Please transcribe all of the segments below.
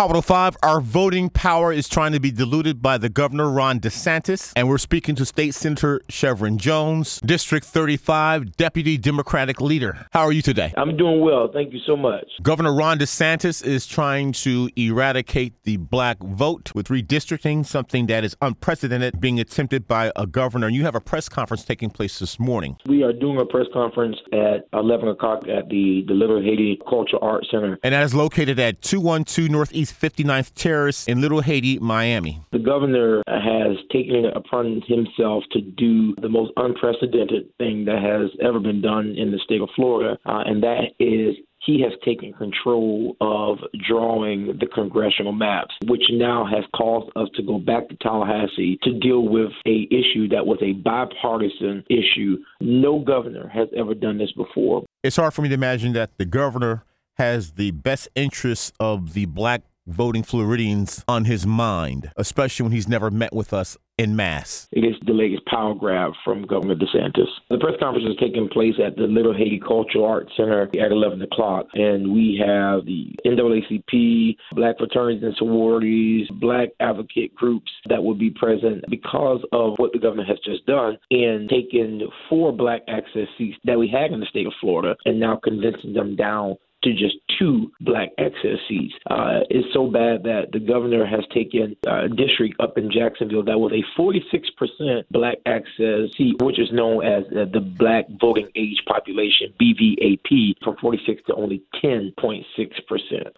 Capital 5, our voting power is trying to be diluted by the governor, Ron DeSantis. And we're speaking to State Senator Shervin Jones, District 35, Deputy Democratic Leader. How are you today? I'm doing well. Thank you so much. Governor Ron DeSantis is trying to eradicate the black vote with redistricting, something that is unprecedented being attempted by a governor. And you have a press conference taking place this morning. We are doing a press conference at 11 o'clock at the, the Little Haiti Cultural Arts Center. And that is located at 212 Northeast 59th Terrace in Little Haiti, Miami. The governor has taken it upon himself to do the most unprecedented thing that has ever been done in the state of Florida, uh, and that is he has taken control of drawing the congressional maps, which now has caused us to go back to Tallahassee to deal with a issue that was a bipartisan issue. No governor has ever done this before. It's hard for me to imagine that the governor has the best interests of the black voting Floridians on his mind, especially when he's never met with us in mass. It is the latest power grab from Governor DeSantis. The press conference is taking place at the Little Haiti Cultural Arts Center at 11 o'clock, and we have the NAACP, Black fraternities and sororities, Black advocate groups that will be present because of what the governor has just done in taking four Black access seats that we had in the state of Florida and now condensing them down to just two black access seats. Uh, it's so bad that the governor has taken a district up in Jacksonville that was a 46% black access seat, which is known as uh, the Black Voting Age Population, BVAP, from 46 to only 10.6%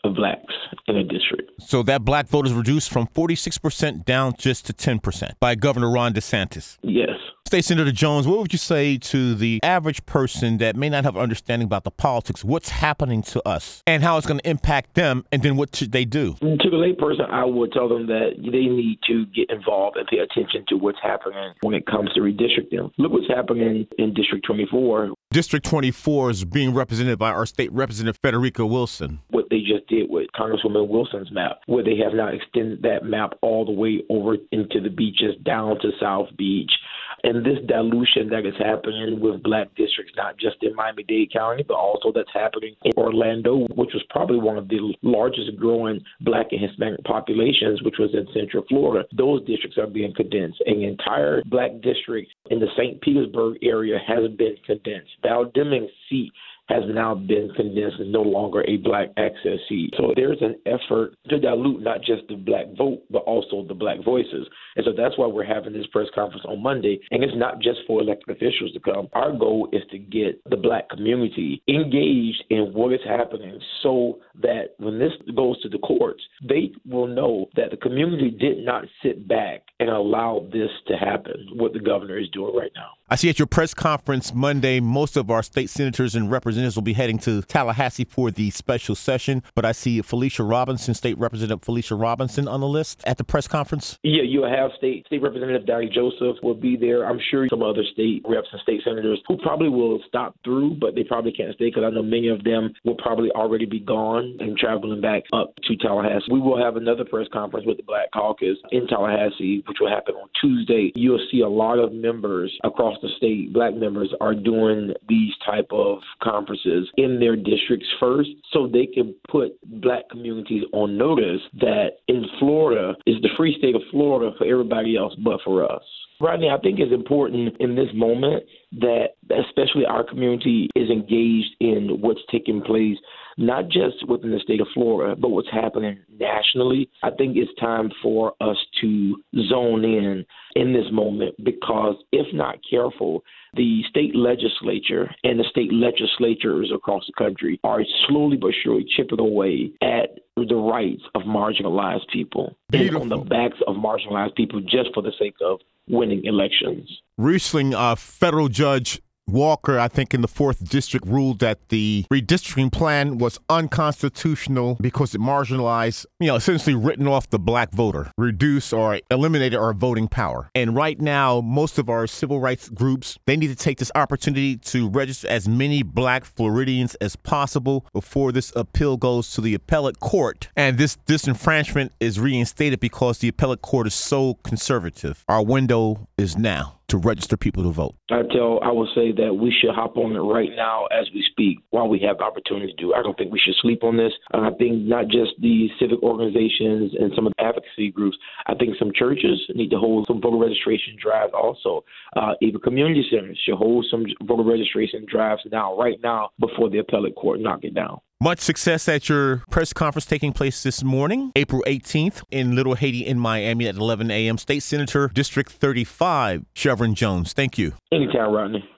of blacks in a district. So that black vote is reduced from 46% down just to 10% by Governor Ron DeSantis. Yes. State Senator Jones, what would you say to the average person that may not have understanding about the politics, what's happening to us, and how it's going to impact them, and then what should they do? Mm, to the layperson, I would tell them that they need to get involved and pay attention to what's happening when it comes to redistricting. Look what's happening in District 24. District 24 is being represented by our state representative, Frederica Wilson. What they just did with Congresswoman Wilson's map, where they have now extended that map all the way over into the beaches down to South Beach and this dilution that is happening with black districts, not just in Miami Dade County, but also that's happening in Orlando, which was probably one of the largest growing black and Hispanic populations, which was in Central Florida. Those districts are being condensed. An entire black district in the St. Petersburg area has been condensed. Val Demings' seat has now been condensed as no longer a black access seat. So there's an effort to dilute not just the black vote, but also the black voices. And so that's why we're having this press conference on Monday. And it's not just for elected officials to come. Our goal is to get the black community engaged in what is happening so that when this goes to the courts, they will know that the community did not sit back and allow this to happen, what the governor is doing right now. I see at your press conference Monday, most of our state senators and representatives will be heading to Tallahassee for the special session. But I see Felicia Robinson, State Representative Felicia Robinson, on the list at the press conference. Yeah, you have State State Representative Dotie Joseph will be there. I'm sure some other state reps and state senators who probably will stop through, but they probably can't stay because I know many of them will probably already be gone and traveling back up to Tallahassee. We will have another press conference with the Black Caucus in Tallahassee, which will happen on Tuesday. You'll see a lot of members across the state, black members, are doing these type of conferences in their districts first so they can put black communities on notice that in Florida is the free state of Florida for everybody else but for us. Rodney, I think it's important in this moment that especially our community is engaged in what's taking place, not just within the state of Florida, but what's happening nationally. I think it's time for us to zone in in this moment because if not careful, the state legislature and the state legislatures across the country are slowly but surely chipping away at the rights of marginalized people Beautiful. and on the backs of marginalized people just for the sake of winning elections. Recently, uh, federal judge Walker, I think in the fourth district, ruled that the redistricting plan was unconstitutional because it marginalized, you know, essentially written off the black voter, reduced or eliminated our voting power. And right now, most of our civil rights groups, they need to take this opportunity to register as many black Floridians as possible before this appeal goes to the appellate court. And this disenfranchisement is reinstated because the appellate court is so conservative. Our window is now to register people to vote? I tell, I would say that we should hop on it right now as we speak while we have the opportunity to do. I don't think we should sleep on this. I think not just the civic organizations and some of the advocacy groups. I think some churches need to hold some voter registration drives also. Uh, even community centers should hold some voter registration drives now, right now, before the appellate court knock it down. Much success at your press conference taking place this morning, April 18th, in Little Haiti in Miami at 11 a.m. State Senator District 35, Shervin Jones. Thank you. Anytime, Rodney.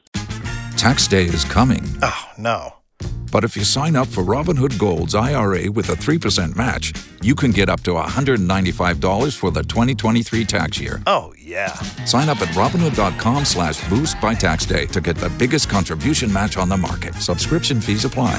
Tax day is coming. Oh, no. But if you sign up for Robinhood Gold's IRA with a 3% match, you can get up to $195 for the 2023 tax year. Oh, yeah. Sign up at Robinhood.com slash boost by tax day to get the biggest contribution match on the market. Subscription fees apply.